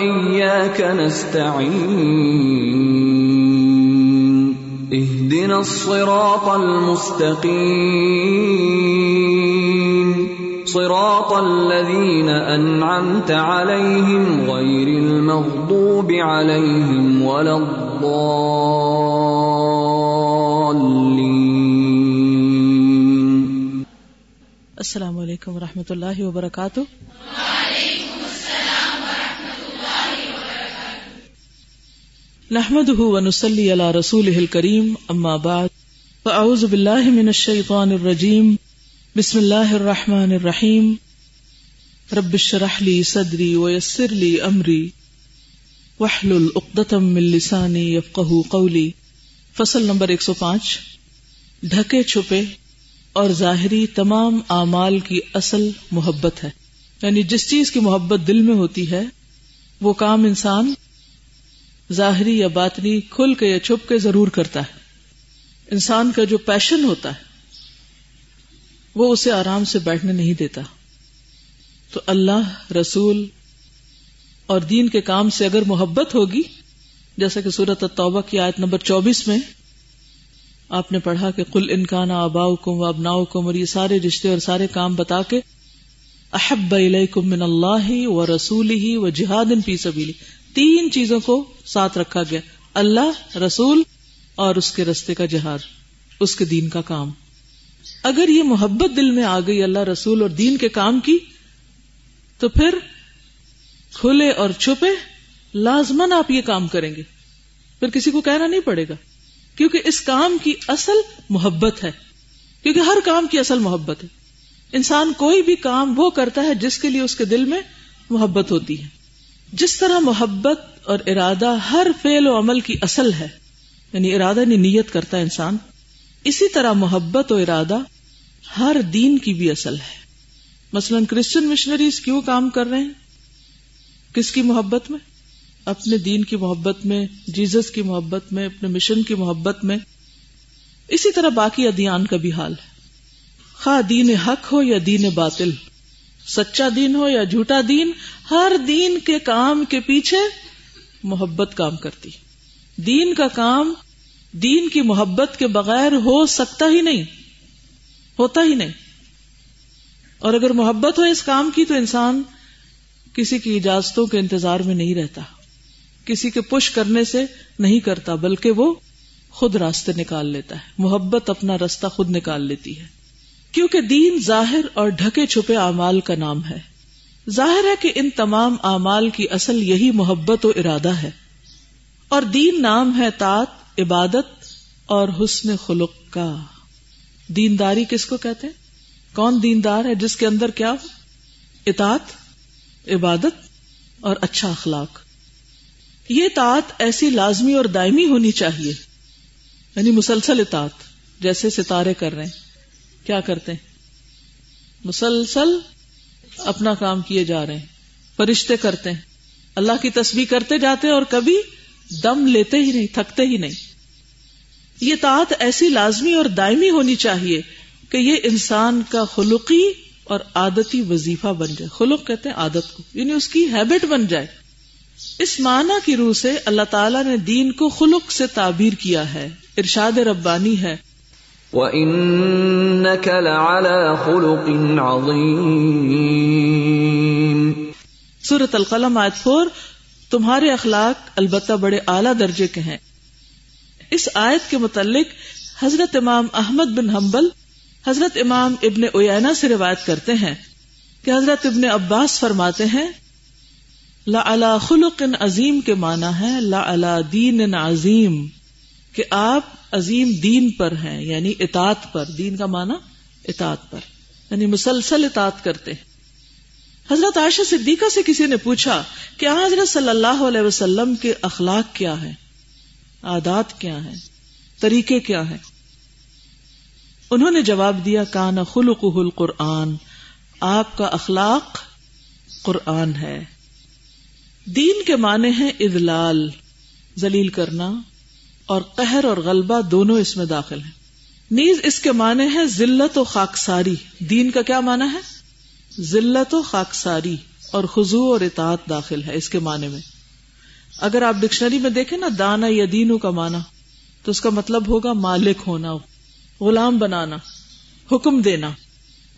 نعبد و ایاک نستعین اهدنا الصراط المستقیم صراط الذين أنعمت عليهم غير المغضوب عليهم ولا الضالين. السلام علیکم ورحمۃ اللہ وبرکاتہ نحمده ونصلي على رسوله الكريم اما بعد فاعوذ بالله من الشيطان الرجيم، بسم الله الرحمن الرحيم، رب اشرح لي صدري ويسر لي امري واحلل عقدة من لساني يفقهوا قولي، فصل نمبر 105 ڈھکے چھپے اور ظاہری تمام اعمال کی اصل محبت ہے۔ یعنی جس چیز کی محبت دل میں ہوتی ہے، وہ کام انسان ظاہری یا باطنی کھل کے یا چھپ کے ضرور کرتا ہے۔ انسان کا جو پیشن ہوتا ہے، وہ اسے آرام سے بیٹھنے نہیں دیتا۔ تو اللہ، رسول اور دین کے کام سے اگر محبت ہوگی، جیسا کہ سورت التوبہ کی آیت نمبر چوبیس میں آپ نے پڑھا کہ کل انکان آباؤ کم و ابناؤ کم اور یہ سارے رشتے اور سارے کام بتا کے احب الیکم من اللہ و رسول ہی و جہاد فی سبیلی تین چیزوں کو ساتھ رکھا گیا۔ اللہ، رسول اور اس کے رستے کا جہاد، اس کے دین کا کام۔ اگر یہ محبت دل میں آ گئی اللہ، رسول اور دین کے کام کی، تو پھر کھلے اور چھپے لازمن آپ یہ کام کریں گے۔ پھر کسی کو کہنا نہیں پڑے گا۔ کیونکہ اس کام کی اصل محبت ہے۔ کیونکہ ہر کام کی اصل محبت ہے۔ انسان کوئی بھی کام وہ کرتا ہے جس کے لیے اس کے دل میں محبت ہوتی ہے۔ جس طرح محبت اور ارادہ ہر فعل و عمل کی اصل ہے یعنی ارادہ نہیں نیت کرتا انسان، اسی طرح محبت و ارادہ ہر دین کی بھی اصل ہے۔ مثلا کرسچن مشنریز کیوں کام کر رہے ہیں؟ کس کی محبت میں؟ اپنے دین کی محبت میں جیزس کی محبت میں، اپنے مشن کی محبت میں۔ اسی طرح باقی ادیان کا بھی حال ہے۔ خواہ دین حق ہو یا دین باطل سچا دین ہو یا جھوٹا دین، ہر دین کے کام کے پیچھے محبت کام کرتی۔ دین کا کام دین کی محبت کے بغیر ہو سکتا ہی نہیں، ہوتا ہی نہیں۔ اور اگر محبت ہو اس کام کی تو انسان کسی کی اجازتوں کے انتظار میں نہیں رہتا۔ کسی کے پش کرنے سے نہیں کرتا، بلکہ وہ خود راستے نکال لیتا ہے۔ محبت اپنا راستہ خود نکال لیتی ہے۔ کیونکہ دین ظاہر اور ڈھکے چھپے اعمال کا نام ہے۔ ظاہر ہے کہ ان تمام اعمال کی اصل یہی محبت و ارادہ ہے۔ اور دین نام ہے تات عبادت اور حسن خلق کا۔ دینداری کس کو کہتے ہیں؟ کون دیندار ہے جس کے اندر کیا ہو؟ اطاعت، عبادت اور اچھا اخلاق۔ یہ اطاعت ایسی لازمی اور دائمی ہونی چاہیے یعنی مسلسل اطاعت، جیسے ستارے کر رہے ہیں۔ کیا کرتے ہیں؟ مسلسل اپنا کام کیے جا رہے ہیں، فرشتے کرتے ہیں۔ اللہ کی تصویر کرتے جاتے ہیں اور کبھی دم لیتے ہی نہیں، تھکتے ہی نہیں۔ یہ طاعت ایسی لازمی اور دائمی ہونی چاہیے کہ یہ انسان کا خلقی اور عادتی وظیفہ بن جائے۔ خلق کہتے ہیں عادت کو یعنی اس کی ہیبٹ بن جائے۔ اس معنی کی روح سے اللہ تعالیٰ نے دین کو خلق سے تعبیر کیا ہے۔ ارشاد ربانی ہے۔ وَإِنَّكَ لَعَلَى خُلُقٍ عَظِيمٍ۔ سورت القلم آیت فور تمہارے اخلاق البتہ بڑے اعلیٰ درجے کے ہیں۔ اس آیت کے متعلق حضرت امام احمد بن حنبل حضرت امام ابن اوینا سے روایت کرتے ہیں کہ حضرت ابن عباس فرماتے ہیں لا خلق عظیم کے معنی ہے لا دین عظیم، کہ آپ عظیم دین پر ہیں یعنی اطاعت پر۔ دین کا معنی اطاعت پر یعنی مسلسل اطاعت کرتے ہیں۔ حضرت عائشہ صدیقہ سے کسی نے پوچھا کہ حضرت صلی اللہ علیہ وسلم کے اخلاق کیا ہے عادات کیا ہیں؟ طریقے کیا ہیں؟ انہوں نے جواب دیا، کان خلق القرآن، آپ کا اخلاق قرآن ہے۔ دین کے معنی ہیں ادلال ذلیل کرنا۔ اور قہر اور غلبہ دونوں اس میں داخل ہیں۔ نیز اس کے معنی ہے ذلت و خاکساری۔ دین کا کیا معنی ہے؟ ذلت و خاکساری اور خزو اور اطاعت داخل ہے اس کے معنی میں۔ اگر آپ ڈکشنری میں دیکھیں نا، دانا یا دینو کا معنی، تو اس کا مطلب ہوگا مالک ہونا، غلام بنانا، حکم دینا۔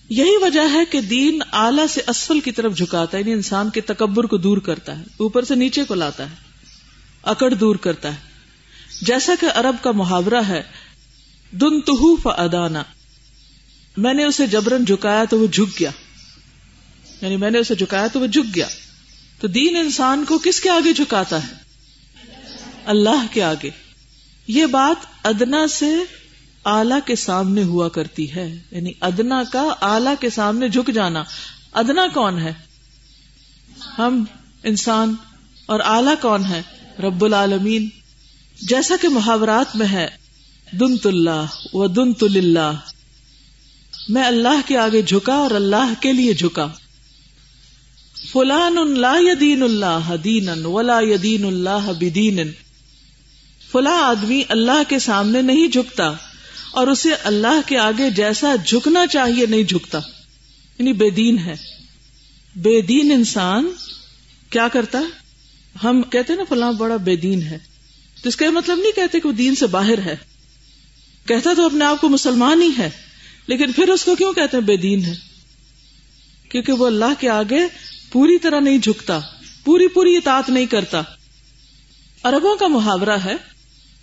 یہی وجہ ہے کہ دین اعلی سے اسفل کی طرف جھکاتا ہے یعنی انسان کے تکبر کو دور کرتا ہے، اوپر سے نیچے کو لاتا ہے، اکڑ دور کرتا ہے۔ جیسا کہ عرب کا محاورہ ہے دن تہو ادانا میں نے اسے جبرن جھکایا تو وہ جھک گیا۔ یعنی میں نے اسے جھکایا تو وہ جھک گیا۔ تو دین انسان کو کس کے آگے جھکاتا ہے؟ اللہ کے آگے۔ یہ بات ادنا سے آلہ کے سامنے ہوا کرتی ہے۔ یعنی ادنا کا آلہ کے سامنے جھک جانا۔ ادنا کون ہے؟ ہم انسان اور آلہ کون ہے؟ رب العالمین۔ جیسا کہ محاورات میں ہے، دنت اللہ و دنت اللہ میں اللہ کے آگے جھکا اور اللہ کے لیے جھکا۔ فلان لا یدین اللہ دین ولا یدین اللہ بدین فلاں آدمی اللہ کے سامنے نہیں جھکتا اور اسے اللہ کے آگے جیسا جھکنا چاہیے نہیں جھکتا۔ یعنی بے دین ہے۔ بے دین انسان کیا کرتا ہے؟ ہم کہتے نا فلاں بڑا بے دین ہے۔ تو اس کا مطلب نہیں کہتے کہ وہ دین سے باہر ہے۔ کہتا تو اپنے آپ کو مسلمان ہی ہے، لیکن پھر اس کو کیوں کہتے ہیں بے دین ہے؟ کیونکہ وہ اللہ کے آگے پوری طرح نہیں جھکتا، پوری پوری اطاعت نہیں کرتا۔ اربوں کا محاورہ ہے،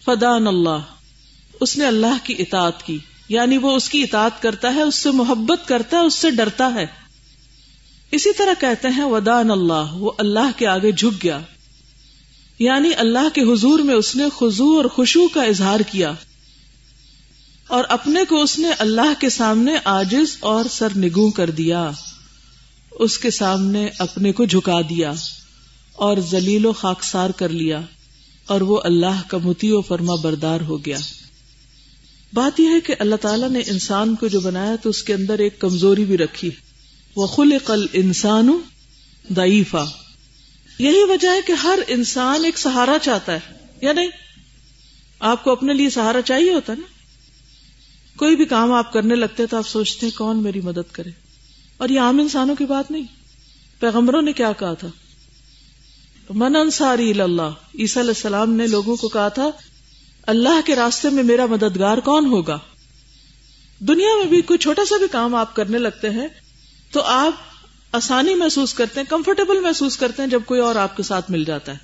فدان اللہ۔ اس نے اللہ کی اطاعت کی یعنی وہ اس کی اطاعت کرتا ہے، اس سے محبت کرتا ہے، اس سے ڈرتا ہے۔ اسی طرح کہتے ہیں، ودان اللہ۔ وہ اللہ کے آگے جھک گیا۔ یعنی اللہ کے حضور میں اس نے خزو اور خوشو کا اظہار کیا اور اپنے کو اس نے اللہ کے سامنے آجز اور سر نگو کر دیا، اس کے سامنے اپنے کو جھکا دیا اور زلیل و خاکسار کر لیا اور وہ اللہ کا متی و فرما بردار ہو گیا۔ بات یہ ہے کہ اللہ تعالیٰ نے انسان کو جو بنایا تو اس کے اندر ایک کمزوری بھی رکھی۔ وہ خل قل انسان یہی وجہ ہے کہ ہر انسان ایک سہارا چاہتا ہے، یا نہیں؟ آپ کو اپنے لیے سہارا چاہیے ہوتا نا؟ کوئی بھی کام آپ کرنے لگتے تو آپ سوچتے ہیں کون میری مدد کرے۔ اور یہ عام انسانوں کی بات نہیں۔ پیغمبروں نے کیا کہا تھا؟ من انصاری اللہ۔ عیسیٰ علیہ السلام نے لوگوں کو کہا تھا، اللہ کے راستے میں میرا مددگار کون ہوگا؟ دنیا میں بھی کوئی چھوٹا سا بھی کام آپ کرنے لگتے ہیں تو آپ آسانی محسوس کرتے ہیں کمفرٹیبل محسوس کرتے ہیں جب کوئی اور آپ کے ساتھ مل جاتا ہے۔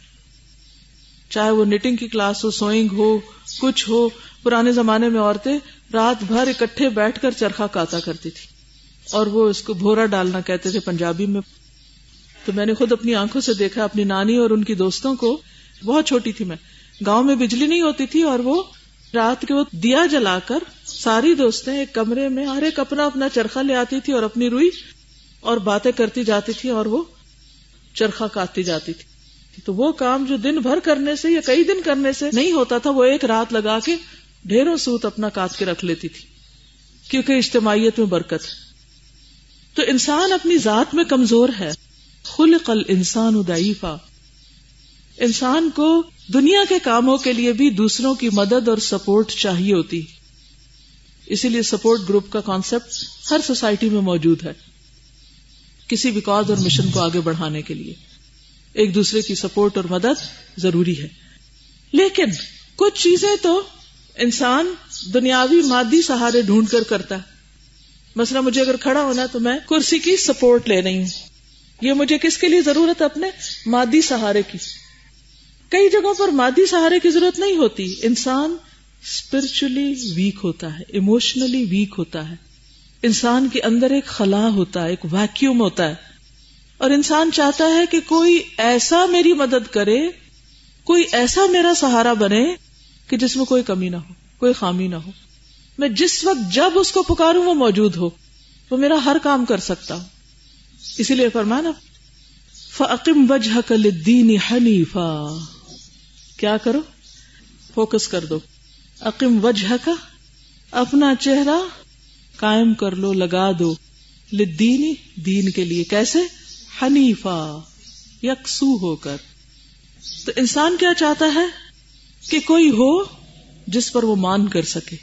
چاہے وہ نیٹنگ کی کلاس ہو سوئنگ ہو، کچھ ہو، پرانے زمانے میں عورتیں رات بھر اکٹھے بیٹھ کر چرخا کاتا کرتی تھی اور وہ اس کو بھورا ڈالنا کہتے تھے پنجابی میں۔ تو میں نے خود اپنی آنکھوں سے دیکھا، اپنی نانی اور ان کی دوستوں کو۔ بہت چھوٹی تھی میں۔ گاؤں میں بجلی نہیں ہوتی تھی اور وہ رات کے وہ دیا جلا کر ساری دوستیں ایک کمرے میں ہر ایک اپنا اپنا چرخا لے آتی تھی اور اپنی روئی اور باتیں کرتی جاتی تھی اور وہ چرخا کاٹتی جاتی تھی۔ تو وہ کام جو دن بھر کرنے سے یا کئی دن کرنے سے نہیں ہوتا تھا، وہ ایک رات لگا کے ڈھیروں سوت اپنا کاٹ کے رکھ لیتی تھی، کیونکہ اجتماعیت میں برکت ہے۔ تو انسان اپنی ذات میں کمزور ہے۔ خلق الانسان ضعیفا۔ انسان کو دنیا کے کاموں کے لیے بھی دوسروں کی مدد اور سپورٹ چاہیے ہوتی۔ اسی لیے سپورٹ گروپ کا کانسیپٹ ہر سوسائٹی میں موجود ہے۔ کسی بھی کاز اور مشن کو آگے بڑھانے کے لیے۔ ایک دوسرے کی سپورٹ اور مدد ضروری ہے۔ لیکن کچھ چیزیں تو انسان دنیاوی مادی سہارے ڈھونڈ کر کرتا ہے۔ مثلا مجھے اگر کھڑا ہونا تو میں کرسی کی سپورٹ لے رہی ہوں۔ یہ مجھے کس کے لیے ضرورت ہے؟ اپنے مادی سہارے کی۔ کئی جگہوں پر مادی سہارے کی ضرورت نہیں ہوتی۔ انسان اسپرچلی ویک ہوتا ہے ایموشنلی ویک ہوتا ہے۔ انسان کے اندر ایک خلا ہوتا ہے، ایک ویکیوم ہوتا ہے۔ اور انسان چاہتا ہے کہ کوئی ایسا میری مدد کرے، کوئی ایسا میرا سہارا بنے کہ جس میں کوئی کمی نہ ہو، کوئی خامی نہ ہو۔ میں جس وقت جب اس کو پکاروں، وہ موجود ہو۔ وہ میرا ہر کام کر سکتا ہوں اسی لیے فرمانا فعقم وجہ کلین حنیفا کیا کرو؟ فوکس کر دو۔ عقیم وجہ کا اپنا چہرہ قائم کر لو، لگا دو۔ لدینی دین کے لیے۔ کیسے؟ حنیفا، یکسو ہو کر۔ تو انسان کیا چاہتا ہے؟ کہ کوئی ہو جس پر وہ مان کر سکے۔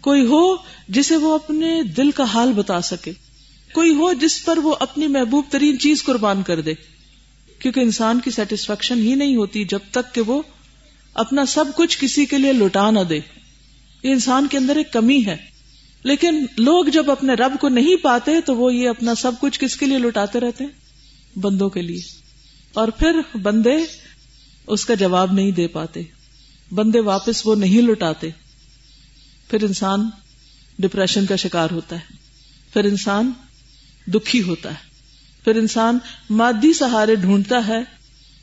کوئی ہو جسے وہ اپنے دل کا حال بتا سکے۔ کوئی ہو جس پر وہ اپنی محبوب ترین چیز قربان کر دے۔ کیونکہ انسان کی سیٹسفیکشن ہی نہیں ہوتی جب تک کہ وہ اپنا سب کچھ کسی کے لیے لٹا نہ دے۔ یہ انسان کے اندر ایک کمی ہے۔ لیکن لوگ جب اپنے رب کو نہیں پاتے تو وہ یہ اپنا سب کچھ کس کے لیے لٹاتے رہتے ہیں؟ بندوں کے لیے۔ اور پھر بندے اس کا جواب نہیں دے پاتے۔ بندے واپس وہ نہیں لٹاتے۔ پھر انسان ڈپریشن کا شکار ہوتا ہے۔ پھر انسان دکھی ہوتا ہے۔ پھر انسان مادی سہارے ڈھونڈتا ہے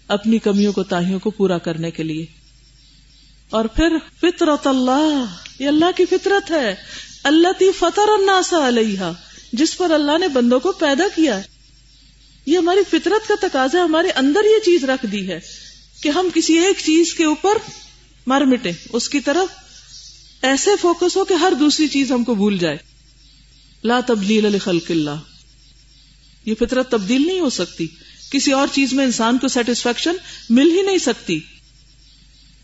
اپنی کمیوں کو تاہیوں کو پورا کرنے کے لیے۔ اور پھر فطرت اللہ، یہ اللہ کی فطرت ہے۔ اللہ تی فطر الناسا علیہ جس پر اللہ نے بندوں کو پیدا کیا ہے۔ یہ ہماری فطرت کا تقاضا ہمارے اندر یہ چیز رکھ دی ہے کہ ہم کسی ایک چیز کے اوپر مر مٹے اس کی طرف ایسے فوکس ہو کہ ہر دوسری چیز ہم کو بھول جائے۔ لا تبدیل لخلق اللہ۔ یہ فطرت تبدیل نہیں ہو سکتی۔ کسی اور چیز میں انسان کو سیٹسفیکشن مل ہی نہیں سکتی۔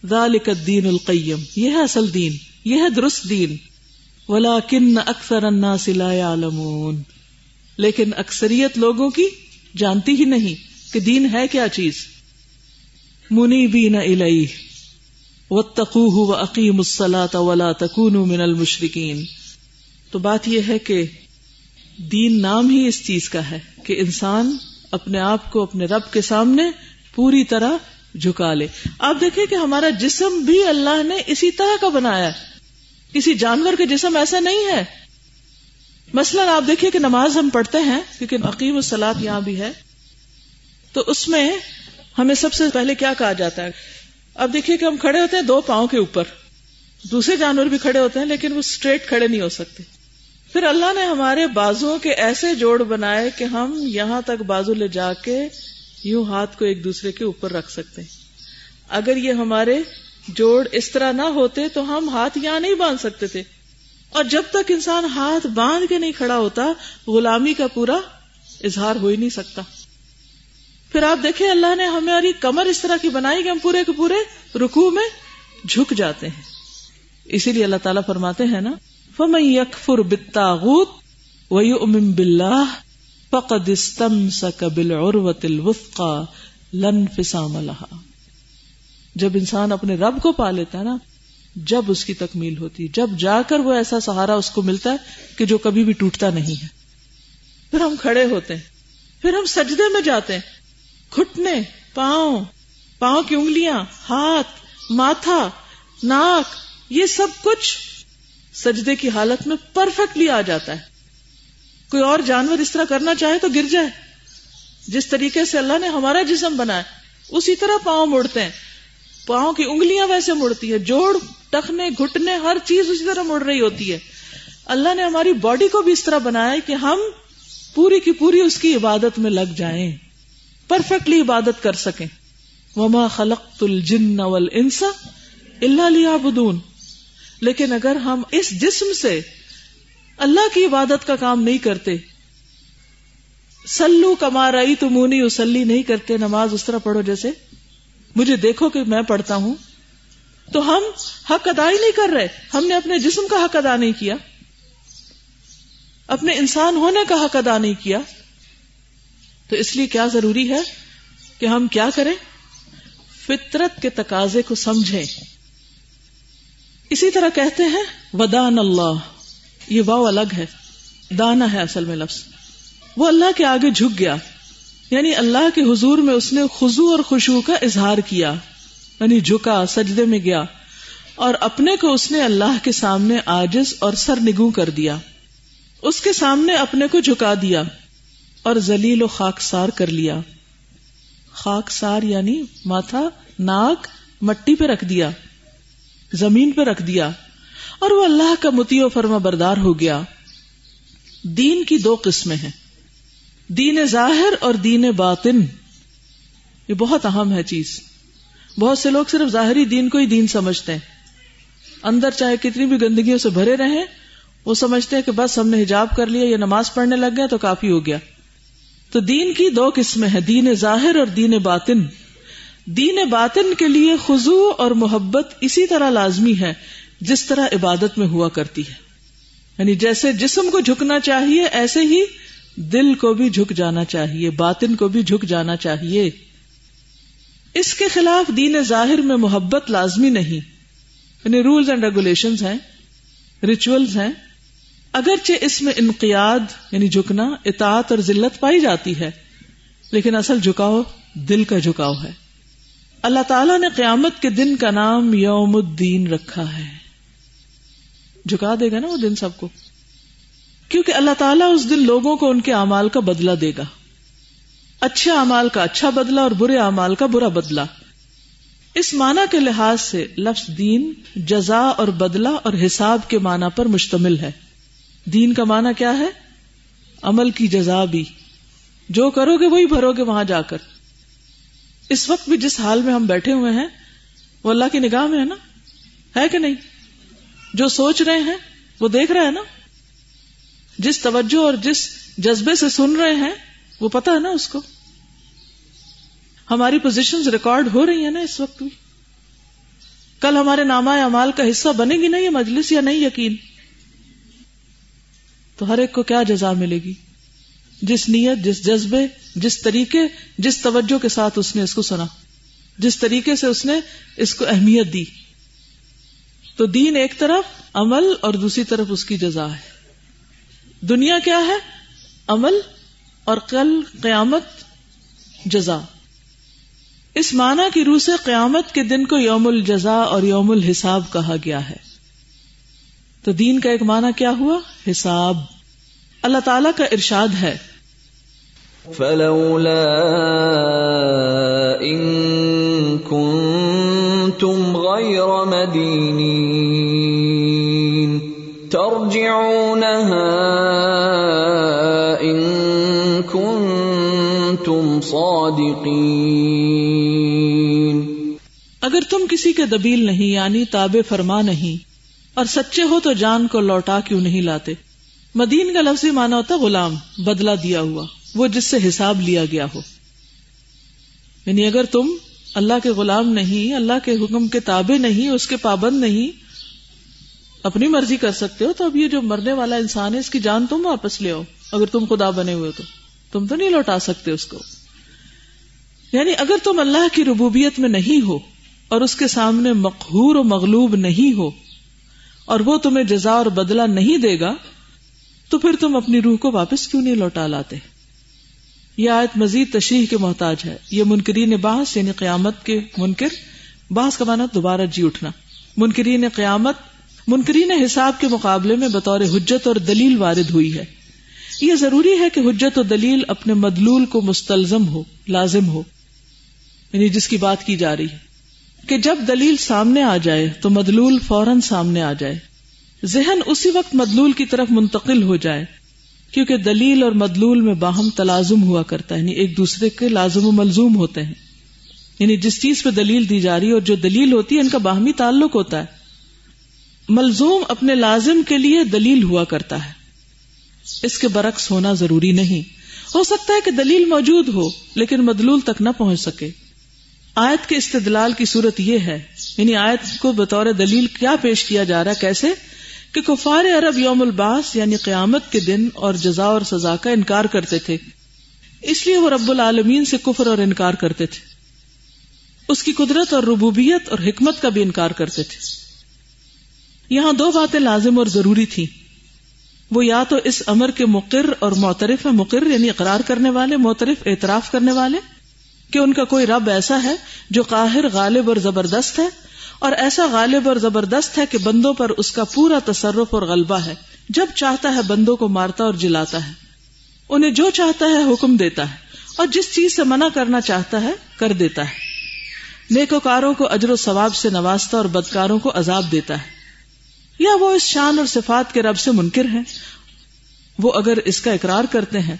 ذالک الدین القیم، یہ ہے اصل دین، یہ ہے درست دین۔ ولیکن اکثر الناس لا يعلمون لیکن اکثریت لوگوں کی جانتی ہی نہیں کہ دین ہے کیا چیز۔ منیبین الیہ۔ واتقوہ واقیموا الصلاة ولا تکونوا من المشرکین۔ تو بات یہ ہے کہ دین نام ہی اس چیز کا ہے کہ انسان اپنے آپ کو اپنے رب کے سامنے پوری طرح جھکا لے۔ آپ دیکھیں کہ ہمارا جسم بھی اللہ نے اسی طرح کا بنایا ہے۔ کسی جانور کا جسم ایسا نہیں ہے۔ مثلاً آپ دیکھیے کہ نماز ہم پڑھتے ہیں، کیونکہ عقیم السلاد یہاں بھی ہے۔ تو اس میں ہمیں سب سے پہلے کیا کہا جاتا ہے؟ اب دیکھیے کہ ہم کھڑے ہوتے ہیں دو پاؤں کے اوپر۔ دوسرے جانور بھی کھڑے ہوتے ہیں، لیکن وہ اسٹریٹ کھڑے نہیں ہو سکتے۔ پھر اللہ نے ہمارے بازو کے ایسے جوڑ بنائے کہ ہم یہاں تک بازو لے جا کے یوں ہاتھ کو ایک دوسرے کے اوپر رکھ سکتے ہیں۔ اگر یہ ہمارے جوڑ اس طرح نہ ہوتے تو ہم ہاتھ یہاں نہیں باندھ سکتے تھے۔ اور جب تک انسان ہاتھ باندھ کے نہیں کھڑا ہوتا، غلامی کا پورا اظہار ہو ہی نہیں سکتا۔ پھر آپ دیکھیں، اللہ نے ہماری کمر اس طرح کی بنائی کہ ہم پورے کے پورے رکو میں جھک جاتے ہیں۔ اسی لیے اللہ تعالیٰ فرماتے ہیں نا فم یکفر بتاغت ویؤمن باللہ فقد استمسک بالعروۃ الوثقى لن فسام لها۔ جب انسان اپنے رب کو پا لیتا ہے نا، جب اس کی تکمیل ہوتی جب جا کر وہ ایسا سہارا اس کو ملتا ہے کہ جو کبھی بھی ٹوٹتا نہیں ہے۔ پھر ہم کھڑے ہوتے ہیں، پھر ہم سجدے میں جاتے ہیں۔ گھٹنے، پاؤں پاؤں کی انگلیاں، ہاتھ، ماتھا، ناک، یہ سب کچھ سجدے کی حالت میں پرفیکٹلی آ جاتا ہے۔ کوئی اور جانور اس طرح کرنا چاہے تو گر جائے۔ جس طریقے سے اللہ نے ہمارا جسم بنایا، اسی طرح پاؤں مڑتے ہیں۔ پاؤں کی انگلیاں ویسے مڑتی ہے جوڑ، ٹخنے، گھٹنے، ہر چیز اسی طرح مڑ رہی ہوتی ہے۔ اللہ نے ہماری باڈی کو بھی اس طرح بنایا کہ ہم پوری کی پوری اس کی عبادت میں لگ جائیں۔ پرفیکٹلی عبادت کر سکیں۔ وما خلق الجن والانس الا لیعبدون لیکن اگر ہم اس جسم سے اللہ کی عبادت کا کام نہیں کرتے سلو کمارائی تمونی اسلی نہیں کرتے، نماز اس طرح پڑھو جیسے مجھے دیکھو کہ میں پڑھتا ہوں۔ تو ہم حق ادا ہی نہیں کر رہے۔ ہم نے اپنے جسم کا حق ادا نہیں کیا۔ اپنے انسان ہونے کا حق ادا نہیں کیا۔ تو اس لیے کیا ضروری ہے کہ ہم کیا کریں؟ فطرت کے تقاضے کو سمجھیں۔ اسی طرح کہتے ہیں، ودان اللہ۔ یہ واؤ الگ ہے۔ دانا ہے اصل میں لفظ۔ وہ اللہ کے آگے جھک گیا۔ یعنی اللہ کے حضور میں اس نے خزو اور خوشبو کا اظہار کیا یعنی جھکا، سجدے میں گیا، اور اپنے کو اس نے اللہ کے سامنے آجز اور سر نگو کر دیا۔ اس کے سامنے اپنے کو جھکا دیا اور زلیل و خاک سار کر لیا۔ خاک سار یعنی ماتھا، ناک، مٹی پہ رکھ دیا، زمین پہ رکھ دیا، اور وہ اللہ کا متی و فرما بردار ہو گیا۔ دین کی دو قسمیں ہیں۔ دین ظاہر اور دین باطن۔ یہ بہت اہم ہے چیز۔ بہت سے لوگ صرف ظاہری دین کو ہی دین سمجھتے ہیں۔ اندر چاہے کتنی بھی گندگیوں سے بھرے رہیں، وہ سمجھتے ہیں کہ بس ہم نے حجاب کر لیا یا نماز پڑھنے لگ گیا تو کافی ہو گیا۔ تو دین کی دو قسمیں ہیں، دین ظاہر اور دین باطن۔ دین باطن کے لیے خزو اور محبت اسی طرح لازمی ہے، جس طرح عبادت میں ہوا کرتی ہے۔ یعنی جیسے جسم کو جھکنا چاہیے، ایسے ہی دل کو بھی جھک جانا چاہیے، باطن کو بھی جھک جانا چاہیے۔ اس کے خلاف دین ظاہر میں محبت لازمی نہیں۔ یعنی رولز اینڈ ریگولیشن ہیں ریچولس ہیں۔ اگرچہ اس میں انقیاد یعنی جھکنا، اطاعت اور ذلت پائی جاتی ہے، لیکن اصل جھکاؤ دل کا جھکاؤ ہے۔ اللہ تعالیٰ نے قیامت کے دن کا نام یوم الدین رکھا ہے۔ جھکا دے گا نا وہ دن سب کو۔ کیونکہ اللہ تعالیٰ اس دن لوگوں کو ان کے اعمال کا بدلہ دے گا۔ اچھے اعمال کا اچھا بدلہ اور برے اعمال کا برا بدلہ۔ اس معنی کے لحاظ سے لفظ دین، جزا اور بدلہ اور حساب کے معنی پر مشتمل ہے۔ دین کا معنی کیا ہے؟ عمل کی جزا بھی۔ جو کرو گے وہی بھرو گے وہاں جا کر۔ اس وقت بھی جس حال میں ہم بیٹھے ہوئے ہیں، وہ اللہ کی نگاہ میں ہے نا؟ ہے کہ نہیں؟ جو سوچ رہے ہیں، وہ دیکھ رہے ہیں نا؟ جس توجہ اور جس جذبے سے سن رہے ہیں، وہ پتا ہے نا اس کو۔ ہماری پوزیشن ریکارڈ ہو رہی ہیں نا اس وقت بھی۔ کل ہمارے نامہ امال کا حصہ بنے گی نا یہ مجلس یا نہیں، یقین؟ تو ہر ایک کو کیا جزا ملے گی؟ جس نیت، جس جذبے، جس طریقے، جس توجہ کے ساتھ اس نے اس کو سنا۔ جس طریقے سے اس نے اس کو اہمیت دی۔ تو دین ایک طرف، عمل اور دوسری طرف اس کی جزا ہے۔ دنیا کیا ہے؟ عمل اور کل قیامت جزا۔ اس معنی کی روح سے قیامت کے دن کو یوم الجزا اور یوم الحساب کہا گیا ہے۔ تو دین کا ایک معنی کیا ہوا؟ حساب۔ اللہ تعالی کا ارشاد ہے۔ فلولا ان كنتم غير مدينين ترجعونها كنتم صادقين اگر تم کسی کے دبیل نہیں یعنی تاب فرما نہیں، اور سچے ہو تو جان کو لوٹا کیوں نہیں لاتے؟ مدین کا لفظی مانا ہوتا غلام بدلا دیا ہوا، وہ جس سے حساب لیا گیا ہو۔ یعنی اگر تم اللہ کے غلام نہیں، اللہ کے حکم کے تابع نہیں، اس کے پابند نہیں، اپنی مرضی کر سکتے ہو، تو اب یہ جو مرنے والا انسان ہے، اس کی جان تم واپس لے آؤ، اگر تم خدا بنے ہوئے تو۔ تم تو نہیں لوٹا سکتے اس کو۔ یعنی اگر تم اللہ کی ربوبیت میں نہیں ہو اور اس کے سامنے مقہور و مغلوب نہیں ہو اور وہ تمہیں جزا اور بدلہ نہیں دے گا، تو پھر تم اپنی روح کو واپس کیوں نہیں لوٹا لاتے؟ یہ آیت مزید تشریح کے محتاج ہے۔ یہ منکرین باس یعنی قیامت کے منکر باس کا مانا دوبارہ جی اٹھنا۔ منکرین قیامت، منکرین حساب کے مقابلے میں بطور حجت اور دلیل وارد ہوئی ہے۔ یہ ضروری ہے کہ حجت و دلیل اپنے مدلول کو مستلزم ہو، لازم ہو۔ یعنی جس کی بات کی جا رہی ہے، کہ جب دلیل سامنے آ جائے تو مدلول فوراً سامنے آ جائے۔ ذہن اسی وقت مدلول کی طرف منتقل ہو جائے، کیونکہ دلیل اور مدلول میں باہم تلازم ہوا کرتا ہے یعنی ایک دوسرے کے لازم و ملزوم ہوتے ہیں۔ یعنی جس چیز پہ دلیل دی جا رہی ہے اور جو دلیل ہوتی ہے، ان کا باہمی تعلق ہوتا ہے۔ ملزوم اپنے لازم کے لیے دلیل ہوا کرتا ہے۔ اس کے برعکس ہونا ضروری نہیں۔ ہو سکتا ہے کہ دلیل موجود ہو، لیکن مدلول تک نہ پہنچ سکے۔ آیت کے استدلال کی صورت یہ ہے یعنی آیت کو بطور دلیل کیا پیش کیا جا رہا ہے، کیسے؟ کہ کفار عرب یوم الباس یعنی قیامت کے دن اور جزا اور سزا کا انکار کرتے تھے۔ اس لیے وہ رب العالمین سے کفر اور انکار کرتے تھے۔ اس کی قدرت اور ربوبیت اور حکمت کا بھی انکار کرتے تھے۔ یہاں دو باتیں لازم اور ضروری تھی وہ یا تو اس امر کے مقر اور معترف ہے مقر یعنی اقرار کرنے والے، معترف اعتراف کرنے والے کہ ان کا کوئی رب ایسا ہے جو قاہر، غالب اور زبردست ہے؟ اور ایسا غالب اور زبردست ہے کہ بندوں پر اس کا پورا تصرف اور غلبہ ہے۔ جب چاہتا ہے بندوں کو مارتا اور جلاتا ہے۔ انہیں جو چاہتا ہے حکم دیتا ہے۔ اور جس چیز سے منع کرنا چاہتا ہے، کر دیتا ہے۔ نیکوکاروں کو اجر و ثواب سے نوازتا اور بدکاروں کو عذاب دیتا ہے۔ یا وہ اس شان اور صفات کے رب سے منکر ہیں؟ وہ اگر اس کا اقرار کرتے ہیں،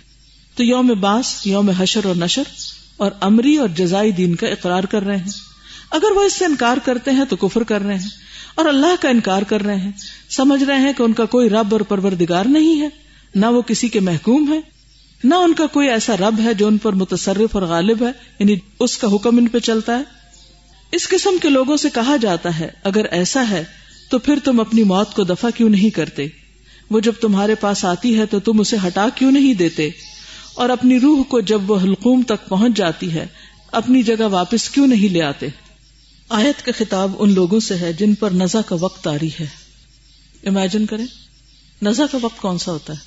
تو یوم باس، یوم حشر اور نشر۔ اور امری اور جزائی دین کا اقرار کر رہے ہیں۔ اگر وہ اس سے انکار کرتے ہیں تو کفر کر رہے ہیں۔ اور اللہ کا انکار کر رہے ہیں۔ سمجھ رہے ہیں کہ ان کا کوئی رب اور پروردگار نہیں ہے۔ نہ وہ کسی کے محکوم ہے نہ ان کا کوئی ایسا رب ہے جو ان پر متصرف اور غالب ہے۔ یعنی اس کا حکم ان پہ چلتا ہے۔ اس قسم کے لوگوں سے کہا جاتا ہے، اگر ایسا ہے تو پھر تم اپنی موت کو دفع کیوں نہیں کرتے؟ وہ جب تمہارے پاس آتی ہے تو تم اسے ہٹا کیوں نہیں دیتے؟ اور اپنی روح کو جب وہ حلقوم تک پہنچ جاتی ہے، اپنی جگہ واپس کیوں نہیں لے آتے؟ آیت کا خطاب ان لوگوں سے ہے جن پر نزا کا وقت آری ہے۔ امیجن کریں نزا کا وقت کون سا ہوتا ہے؟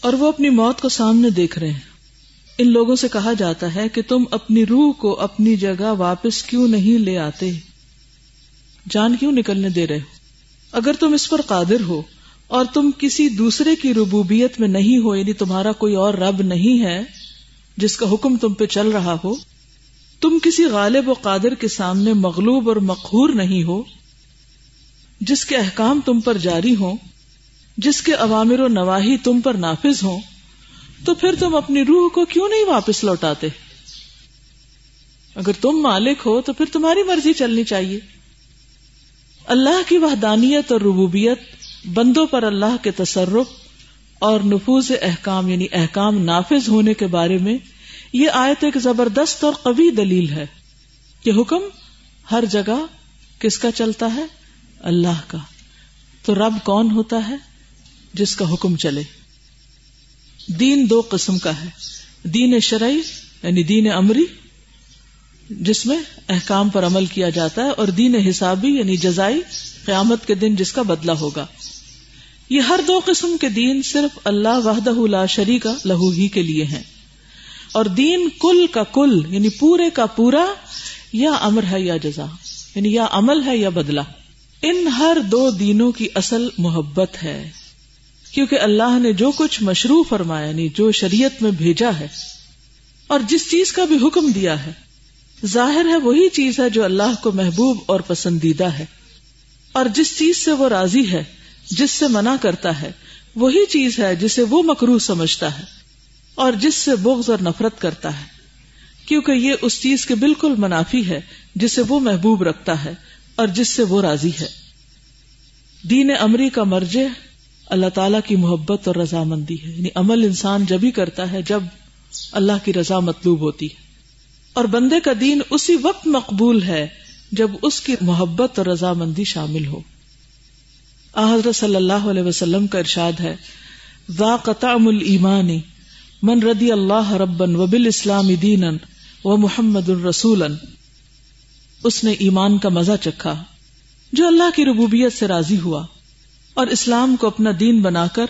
اور وہ اپنی موت کو سامنے دیکھ رہے ہیں۔ ان لوگوں سے کہا جاتا ہے کہ تم اپنی روح کو اپنی جگہ واپس کیوں نہیں لے آتے؟ جان کیوں نکلنے دے رہے ہو؟ اگر تم اس پر قادر ہو اور تم کسی دوسرے کی ربوبیت میں نہیں ہو یعنی تمہارا کوئی اور رب نہیں ہے جس کا حکم تم پہ چل رہا ہو۔ تم کسی غالب و قادر کے سامنے مغلوب اور مقہور نہیں ہو، جس کے احکام تم پر جاری ہوں، جس کے عوامر و نواحی تم پر نافذ ہوں، تو پھر تم اپنی روح کو کیوں نہیں واپس لوٹاتے؟ اگر تم مالک ہو تو پھر تمہاری مرضی چلنی چاہیے۔ اللہ کی وحدانیت اور ربوبیت بندوں پر اللہ کے تصرف اور نفوذ احکام یعنی احکام نافذ ہونے کے بارے میں یہ آیت ایک زبردست اور قوی دلیل ہے کہ حکم ہر جگہ کس کا چلتا ہے؟ اللہ کا۔ تو رب کون ہوتا ہے؟ جس کا حکم چلے۔ دین دو قسم کا ہے۔ دین شرعی یعنی دین امری، جس میں احکام پر عمل کیا جاتا ہے، اور دین حسابی یعنی جزائی قیامت کے دن جس کا بدلہ ہوگا۔ یہ ہر دو قسم کے دین صرف اللہ وحدہ لا شریک لہو ہی کے لیے ہیں۔ اور دین کل کا کل یعنی پورے کا پورا، یا امر ہے یا جزا یعنی یا عمل ہے یا بدلا ان ہر دو دینوں کی اصل محبت ہے۔ کیونکہ اللہ نے جو کچھ مشروع فرمایا یعنی جو شریعت میں بھیجا ہے، اور جس چیز کا بھی حکم دیا ہے، ظاہر ہے وہی چیز ہے جو اللہ کو محبوب اور پسندیدہ ہے۔ اور جس چیز سے وہ راضی ہے جس سے منع کرتا ہے، وہی چیز ہے جسے وہ مکرو سمجھتا ہے اور جس سے بغض اور نفرت کرتا ہے۔ کیونکہ یہ اس چیز کے بالکل منافی ہے جسے وہ محبوب رکھتا ہے اور جس سے وہ راضی ہے۔ دین امری کا مرجع اللہ تعالی کی محبت اور رضامندی ہے۔ یعنی عمل انسان جب ہی کرتا ہے، جب اللہ کی رضا مطلوب ہوتی ہے۔ اور بندے کا دین اسی وقت مقبول ہے جب اس کی محبت اور رضامندی شامل ہو۔ حضرت صلی اللہ علیہ وسلم کا ارشاد ہے وا قطع من ردی اللہ ربن و بل اسلام دین و محمد الرسول اس نے ایمان کا مزہ چکھا، جو اللہ کی ربوبیت سے راضی ہوا، اور اسلام کو اپنا دین بنا کر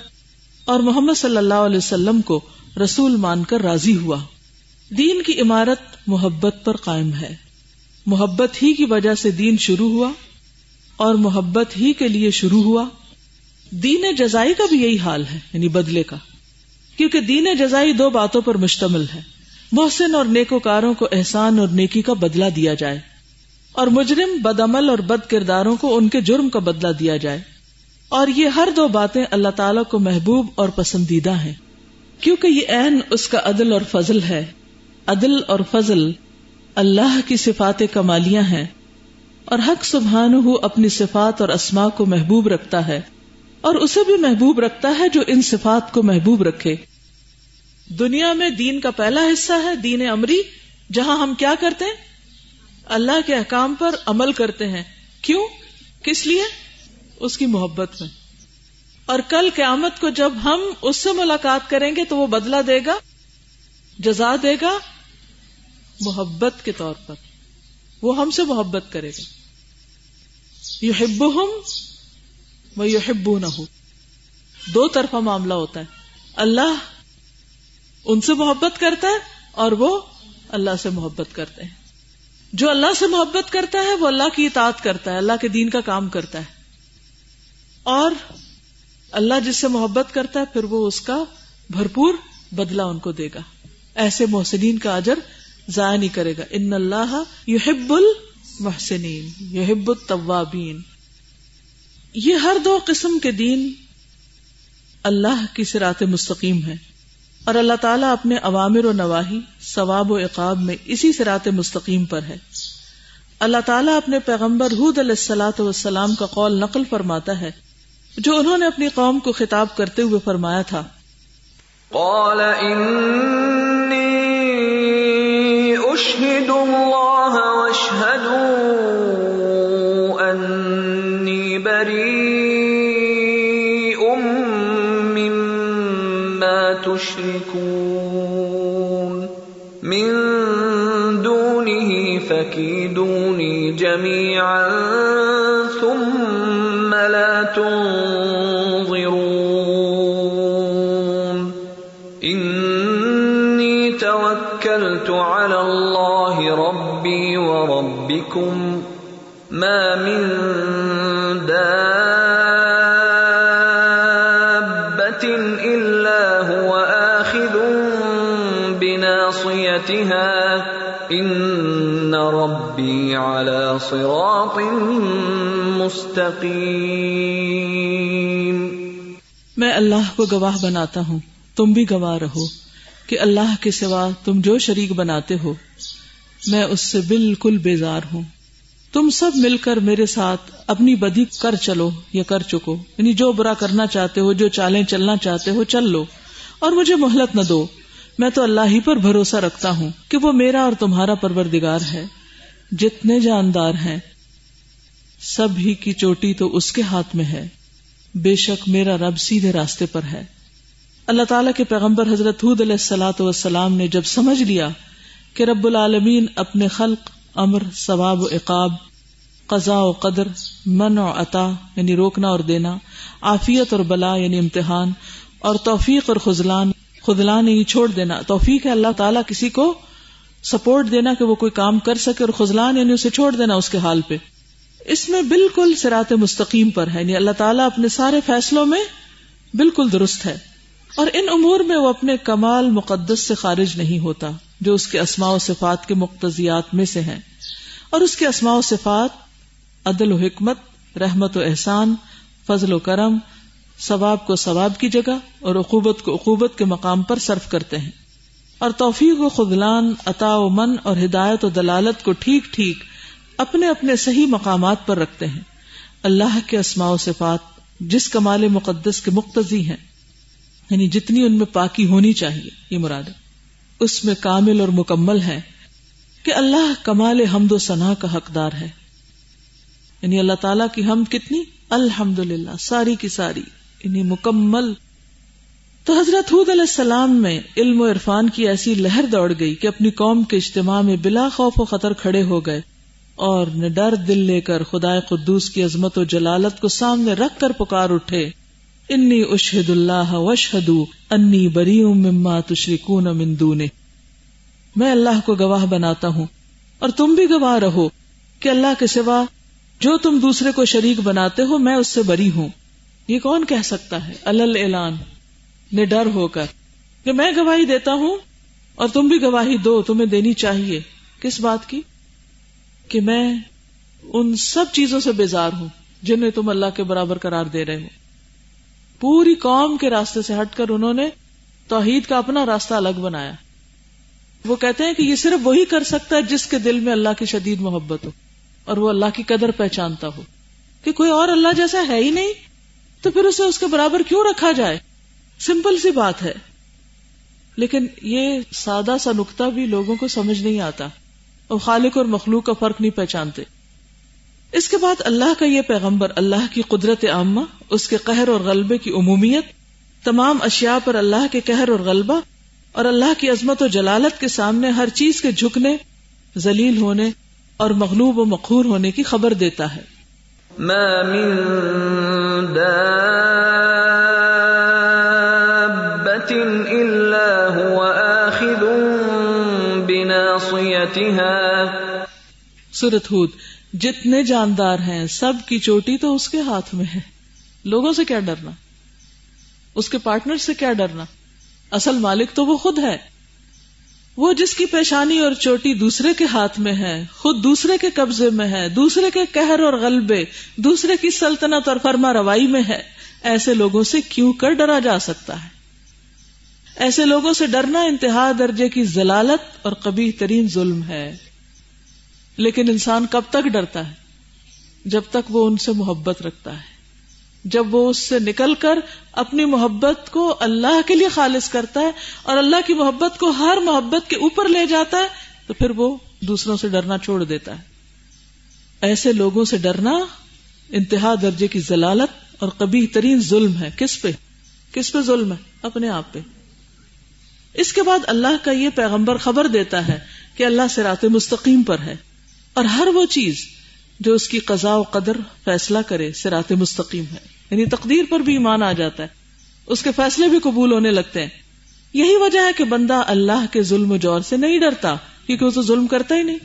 اور محمد صلی اللہ علیہ وسلم کو رسول مان کر راضی ہوا۔ دین کی عمارت محبت پر قائم ہے۔ محبت ہی کی وجہ سے دین شروع ہوا اور محبت ہی کے لیے شروع ہوا۔ دین جزائی کا بھی یہی حال ہے یعنی بدلے کا۔ کیونکہ دین جزائی دو باتوں پر مشتمل ہے۔ محسن اور نیکوکاروں کو احسان اور نیکی کا بدلہ دیا جائے۔ اور مجرم بد عمل اور بد کرداروں کو ان کے جرم کا بدلہ دیا جائے۔ اور یہ ہر دو باتیں اللہ تعالی کو محبوب اور پسندیدہ ہیں۔ کیونکہ یہ عین اس کا عدل اور فضل ہے۔ عدل اور فضل اللہ کی صفات کمالیاں ہیں۔ اور حق سبحان ہو اپنی صفات اور اسما کو محبوب رکھتا ہے اور اسے بھی محبوب رکھتا ہے جو ان صفات کو محبوب رکھے۔ دنیا میں دین کا پہلا حصہ ہے دین امری، جہاں ہم کیا کرتے ہیں؟ اللہ کے احکام پر عمل کرتے ہیں۔ کیوں؟ کس لیے؟ اس کی محبت میں۔ اور کل قیامت کو جب ہم اس سے ملاقات کریں گے تو وہ بدلا دے گا، جزا دے گا، محبت کے طور پر۔ وہ ہم سے محبت کرے گا۔ یو ہب وہ یو نہ دو طرفہ معاملہ ہوتا ہے۔ اللہ ان سے محبت کرتا ہے اور وہ اللہ سے محبت کرتے ہیں جو اللہ سے محبت کرتا ہے وہ اللہ کی اطاعت کرتا ہے، اللہ کے دین کا کام کرتا ہے۔ اور اللہ جس سے محبت کرتا ہے، پھر وہ اس کا بھرپور بدلہ ان کو دے گا۔ ایسے محسنین کا اجر ضائع نہیں کرے گا۔ ان اللہ یحب المحسنین یحب التوابین۔ یہ ہر دو قسم کے دین اللہ کی سرات مستقیم ہے اور اللہ تعالیٰ اپنے عوامر و نواحی ثواب و اقاب میں اسی سرات مستقیم پر ہے۔ اللہ تعالیٰ اپنے پیغمبر حود علیہ السلاۃ والسلام کا قول نقل فرماتا ہے، جو انہوں نے اپنی قوم کو خطاب کرتے ہوئے فرمایا تھا۔ قال انی اشہد اللہ واشہدوا مما تشرکون من دونه فکیدونی جميعا ثم لا تنظرون. انی توکلت على الله ربي وربكم. ما من دابة بناصيتها إن ربي على صراط مستقيم میں اللہ کو گواہ بناتا ہوں۔ تم بھی گواہ رہو کہ اللہ کے سوا تم جو شریک بناتے ہو، میں اس سے بالکل بیزار ہوں۔ تم سب مل کر میرے ساتھ اپنی بدی کر چلو یا کر چکو۔ یعنی جو برا کرنا چاہتے ہو، جو چالیں چلنا چاہتے ہو، چل لو۔ اور مجھے مہلت نہ دو۔ میں تو اللہ ہی پر بھروسہ رکھتا ہوں کہ وہ میرا اور تمہارا پروردگار ہے۔ جتنے جاندار ہیں، سب ہی کی چوٹی تو اس کے ہاتھ میں ہے۔ بے شک میرا رب سیدھے راستے پر ہے۔ اللہ تعالیٰ کے پیغمبر حضرت حود علیہ السلاۃ والسلام نے جب سمجھ لیا کہ رب العالمین اپنے خلق، امر، ثواب و عقاب، قضاء و قدر من و عطا یعنی روکنا اور دینا، عافیت اور بلا یعنی امتحان اور توفیق اور خزلان خدلان یعنی چھوڑ دینا۔ توفیق ہے اللہ تعالیٰ کسی کو سپورٹ دینا کہ وہ کوئی کام کر سکے اور خزلان یعنی اسے چھوڑ دینا اس کے حال پہ۔ اس میں بالکل سرات مستقیم پر ہے یعنی اللہ تعالیٰ اپنے سارے فیصلوں میں بالکل درست ہے۔ اور ان امور میں وہ اپنے کمال مقدس سے خارج نہیں ہوتا، جو اس کے اسماء و صفات کے مقتضیات میں سے ہیں۔ اور اس کے اسماء و صفات عدل و حکمت، رحمت و احسان، فضل و کرم ثواب کو ثواب کی جگہ اور عقوبت کو عقوبت کے مقام پر صرف کرتے ہیں۔ اور توفیق و خدلان عطا و من اور ہدایت و دلالت کو ٹھیک ٹھیک اپنے اپنے صحیح مقامات پر رکھتے ہیں۔ اللہ کے اسماء و صفات جس کمال مقدس کے مقتضی ہیں یعنی جتنی ان میں پاکی ہونی چاہیے، یہ مراد اس میں کامل اور مکمل ہے کہ اللہ کمال حمد و ثنا کا حقدار ہے۔ یعنی اللہ تعالی کی ہم کتنی؟ الحمد للہ ساری کی ساری۔ یعنی مکمل تو حضرت حود علیہ السلام میں علم و عرفان کی ایسی لہر دوڑ گئی کہ اپنی قوم کے اجتماع میں بلا خوف و خطر کھڑے ہو گئے اور ڈر دل لے کر خدا قدوس کی عظمت و جلالت کو سامنے رکھ کر پکار اٹھے۔ انی اشہد اللہ وشہد انی بری مما تشرکون من دونه۔ میں اللہ کو گواہ بناتا ہوں اور تم بھی گواہ رہو کہ اللہ کے سوا جو تم دوسرے کو شریک بناتے ہو میں اس سے بری ہوں۔ یہ کون کہہ سکتا ہے؟ الل اعلان۔ نے ڈر ہو کر۔ کہ میں گواہی دیتا ہوں اور تم بھی گواہی دو، تمہیں دینی چاہیے۔ کس بات کی؟ کہ میں ان سب چیزوں سے بیزار ہوں جنہیں تم اللہ کے برابر قرار دے رہے ہو۔ پوری قوم کے راستے سے ہٹ کر انہوں نے توحید کا اپنا راستہ الگ بنایا۔ وہ کہتے ہیں کہ یہ صرف وہی کر سکتا ہے جس کے دل میں اللہ کی شدید محبت ہو اور وہ اللہ کی قدر پہچانتا ہو۔ کہ کوئی اور اللہ جیسا ہے ہی نہیں؟ تو پھر اسے اس کے برابر کیوں رکھا جائے؟ سمپل سی بات ہے۔ لیکن یہ سادہ سا نقطہ بھی لوگوں کو سمجھ نہیں آتا۔ اور خالق اور مخلوق کا فرق نہیں پہچانتے۔ اس کے بعد اللہ کا یہ پیغمبر، اللہ کی قدرت عامہ، اس کے قہر اور غلبے کی عمومیت، تمام اشیاء پر اللہ کے قہر اور غلبہ، اور اللہ کی عظمت و جلالت کے سامنے ہر چیز کے جھکنے، ذلیل ہونے اور مغلوب و مقہور ہونے کی خبر دیتا ہے۔ ما من دابة إلا هو آخذ بناصيتها سورت ہود، جتنے جاندار ہیں، سب کی چوٹی تو اس کے ہاتھ میں ہے۔ لوگوں سے کیا ڈرنا؟ اس کے پارٹنر سے کیا ڈرنا؟ اصل مالک تو وہ خود ہے۔ وہ جس کی پیشانی اور چوٹی دوسرے کے ہاتھ میں ہے، خود دوسرے کے قبضے میں ہے، دوسرے کے قہر اور غلبے، دوسرے کی سلطنت اور فرما روائی میں ہے۔ ایسے لوگوں سے کیوں کر ڈرا جا سکتا ہے؟ ایسے لوگوں سے ڈرنا انتہا درجے کی ضلالت اور کبھی ترین ظلم ہے۔ لیکن انسان کب تک ڈرتا ہے؟ جب تک وہ ان سے محبت رکھتا ہے۔ جب وہ اس سے نکل کر اپنی محبت کو اللہ کے لیے خالص کرتا ہے اور اللہ کی محبت کو ہر محبت کے اوپر لے جاتا ہے، تو پھر وہ دوسروں سے ڈرنا چھوڑ دیتا ہے۔ ایسے لوگوں سے ڈرنا انتہا درجے کی ضلالت اور کبھی ترین ظلم ہے۔ کس پہ؟ کس پہ ظلم ہے؟ اپنے آپ پہ۔ اس کے بعد اللہ کا یہ پیغمبر خبر دیتا ہے کہ اللہ سے رات مستقیم پر ہے اور ہر وہ چیز جو اس کی قضاء و قدر فیصلہ کرے سرات مستقیم ہے۔ یعنی تقدیر پر بھی ایمان آ جاتا ہے۔ اس کے فیصلے بھی قبول ہونے لگتے ہیں۔ یہی وجہ ہے کہ بندہ اللہ کے ظلم و جور سے نہیں ڈرتا، کیونکہ وہ تو ظلم کرتا ہی نہیں۔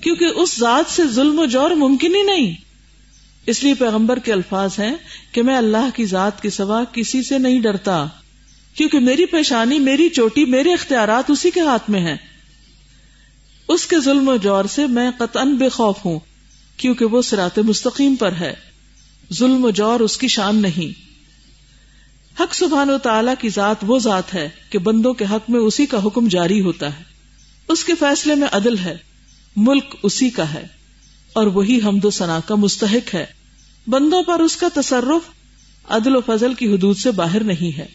کیونکہ اس ذات سے ظلم و جور ممکن ہی نہیں۔ اس لیے پیغمبر کے الفاظ ہیں کہ میں اللہ کی ذات کے سوا کسی سے نہیں ڈرتا، کیونکہ میری پیشانی، میری چوٹی، میرے اختیارات اسی کے ہاتھ میں ہیں۔ اس کے ظلم و جور سے میں قطن بے خوف ہوں۔ کیونکہ وہ سرات مستقیم پر ہے۔ ظلم و جور اس کی شان نہیں۔ حق سبحان و تعالی کی ذات وہ ذات ہے کہ بندوں کے حق میں اسی کا حکم جاری ہوتا ہے۔ اس کے فیصلے میں عدل ہے۔ ملک اسی کا ہے۔ اور وہی حمد و ثنا کا مستحق ہے۔ بندوں پر اس کا تصرف عدل و فضل کی حدود سے باہر نہیں ہے۔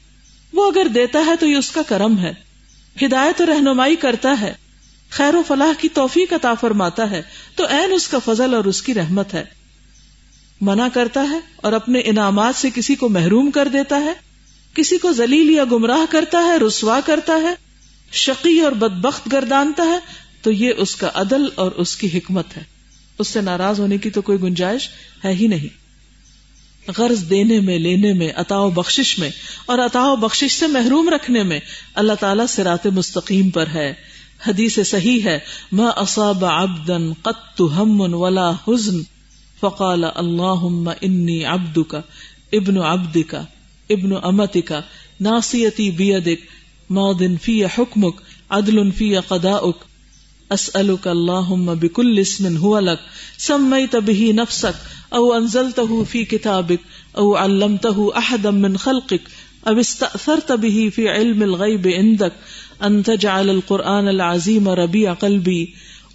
وہ اگر دیتا ہے تو یہ اس کا کرم ہے۔ ہدایت و رہنمائی کرتا ہے۔ خیر و فلاح کی توفیق عطا فرماتا ہے، تو این اس کا فضل اور اس کی رحمت ہے۔ منع کرتا ہے اور اپنے انعامات سے کسی کو محروم کر دیتا ہے، کسی کو ذلیل یا گمراہ کرتا ہے، رسوا کرتا ہے، شقی اور بدبخت گردانتا ہے، تو یہ اس کا عدل اور اس کی حکمت ہے۔ اس سے ناراض ہونے کی تو کوئی گنجائش ہے ہی نہیں۔ غرض دینے میں، لینے میں و بخشش میں اور و بخشش سے محروم رکھنے میں اللہ تعالیٰ سرات مستقیم پر ہے۔ حدیث صحیح ہے، ما اصاب عبدا قط هم ولا حزن فقال اللهم انی عبدك ابن عبدك ابن امتك ناصیتی بیدک، ماض فی حکمک، عدل فی قضاؤک اسألك اللهم بكل اسم هو لك سميت به نفسك او انزلته في كتابك او علمته احدا من خلقك او استأثرت به في علم الغيب عندك ان تجعل القرآن العظیم ربیع قلبی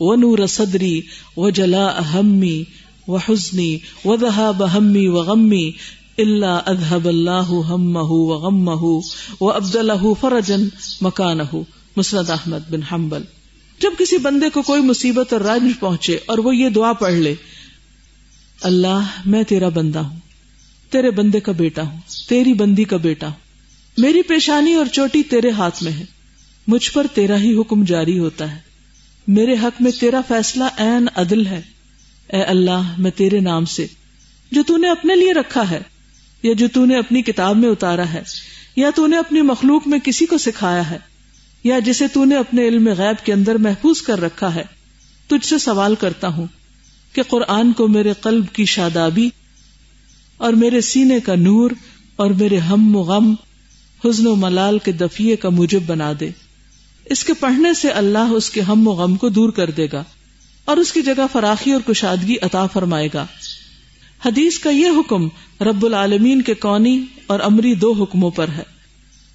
و نور صدری و جلاء همي وحزني وذهاب همي وغمي الا اذهب الله همه وغمه وابدله فرجا مكانه مسند احمد بن حنبل۔ جب کسی بندے کو کوئی مصیبت اور رنج پہنچے اور وہ یہ دعا پڑھ لے، اللہ، میں تیرا بندہ ہوں، تیرے بندے کا بیٹا ہوں، تیری بندی کا بیٹا ہوں، میری پیشانی اور چوٹی تیرے ہاتھ میں ہے۔ مجھ پر تیرا ہی حکم جاری ہوتا ہے۔ میرے حق میں تیرا فیصلہ این عدل ہے۔ اے اللہ، میں تیرے نام سے، جو تو نے اپنے لیے رکھا ہے، یا جو تو نے اپنی کتاب میں اتارا ہے، یا تو نے اپنی مخلوق میں کسی کو سکھایا ہے، یا جسے تو نے اپنے علم غیب کے اندر محفوظ کر رکھا ہے، تجھ سے سوال کرتا ہوں کہ قرآن کو میرے قلب کی شادابی اور میرے سینے کا نور اور میرے ہم و غم، حزن و ملال کے دفیے کا موجب بنا دے۔ اس کے پڑھنے سے اللہ اس کے ہم و غم کو دور کر دے گا اور اس کی جگہ فراخی اور کشادگی عطا فرمائے گا۔ حدیث کا یہ حکم رب العالمین کے کونی اور امری دو حکموں پر ہے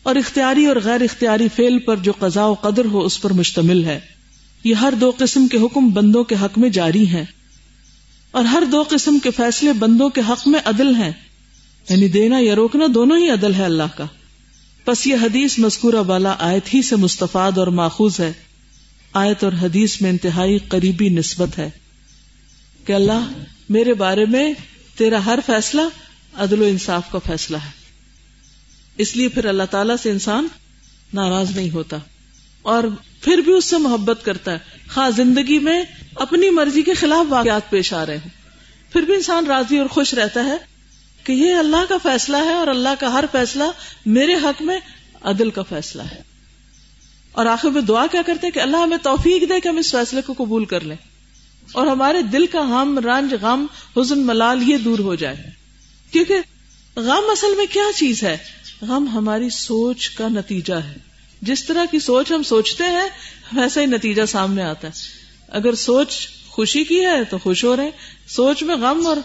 اور اختیاری اور غیر اختیاری فیل پر جو قضاء و قدر ہو اس پر مشتمل ہے۔ یہ ہر دو قسم کے حکم بندوں کے حق میں جاری ہیں اور ہر دو قسم کے فیصلے بندوں کے حق میں عدل ہیں۔ یعنی دینا یا روکنا دونوں ہی عدل ہے اللہ کا۔ پس یہ حدیث مذکورہ بالا آیت ہی سے مستفاد اور ماخوذ ہے۔ آیت اور حدیث میں انتہائی قریبی نسبت ہے۔ کہ اللہ، میرے بارے میں تیرا ہر فیصلہ عدل و انصاف کا فیصلہ ہے۔ اس لیے پھر اللہ تعالی سے انسان ناراض نہیں ہوتا۔ اور پھر بھی اس سے محبت کرتا ہے۔ خاص زندگی میں اپنی مرضی کے خلاف واقعات پیش آ رہے ہیں پھر بھی انسان راضی اور خوش رہتا ہے۔ کہ یہ اللہ کا فیصلہ ہے اور اللہ کا ہر فیصلہ میرے حق میں عدل کا فیصلہ ہے۔ اور آخر میں دعا کیا کرتے کہ اللہ ہمیں توفیق دے کہ ہم اس فیصلے کو قبول کر لیں۔ اور ہمارے دل کا ہم رنج، غم، حزن، ملال یہ دور ہو جائے۔ کیونکہ غم اصل میں کیا چیز ہے؟ غم ہماری سوچ کا نتیجہ ہے۔ جس طرح کی سوچ ہم سوچتے ہیں، ویسا ہی نتیجہ سامنے آتا ہے۔ اگر سوچ خوشی کی ہے تو خوش ہو رہے ہیں۔ سوچ میں غم اور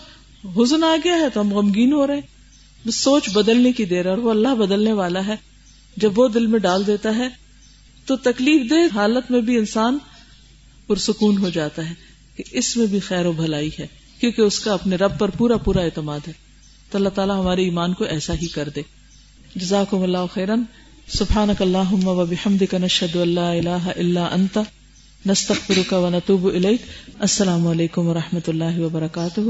حزن آ گیا ہے تو ہم غمگین ہو رہے ہیں۔ سوچ بدلنے کی دیر اور وہ اللہ بدلنے والا ہے۔ جب وہ دل میں ڈال دیتا ہے تو تکلیف دہ حالت میں بھی انسان پرسکون ہو جاتا ہے کہ اس میں بھی خیر و بھلائی ہے، کیونکہ اس کا اپنے رب پر پورا پورا اعتماد ہے۔ تو اللہ تعالیٰ ہمارے ایمان کو ایسا ہی کر دے۔ جزاکم اللہ خیرن۔ سبحانک اللہم و بحمدک، نشہد اللہ الہ الا انت۔ نستغفرک و نتوب الیک. السلام علیکم و رحمۃ اللہ وبرکاتہ.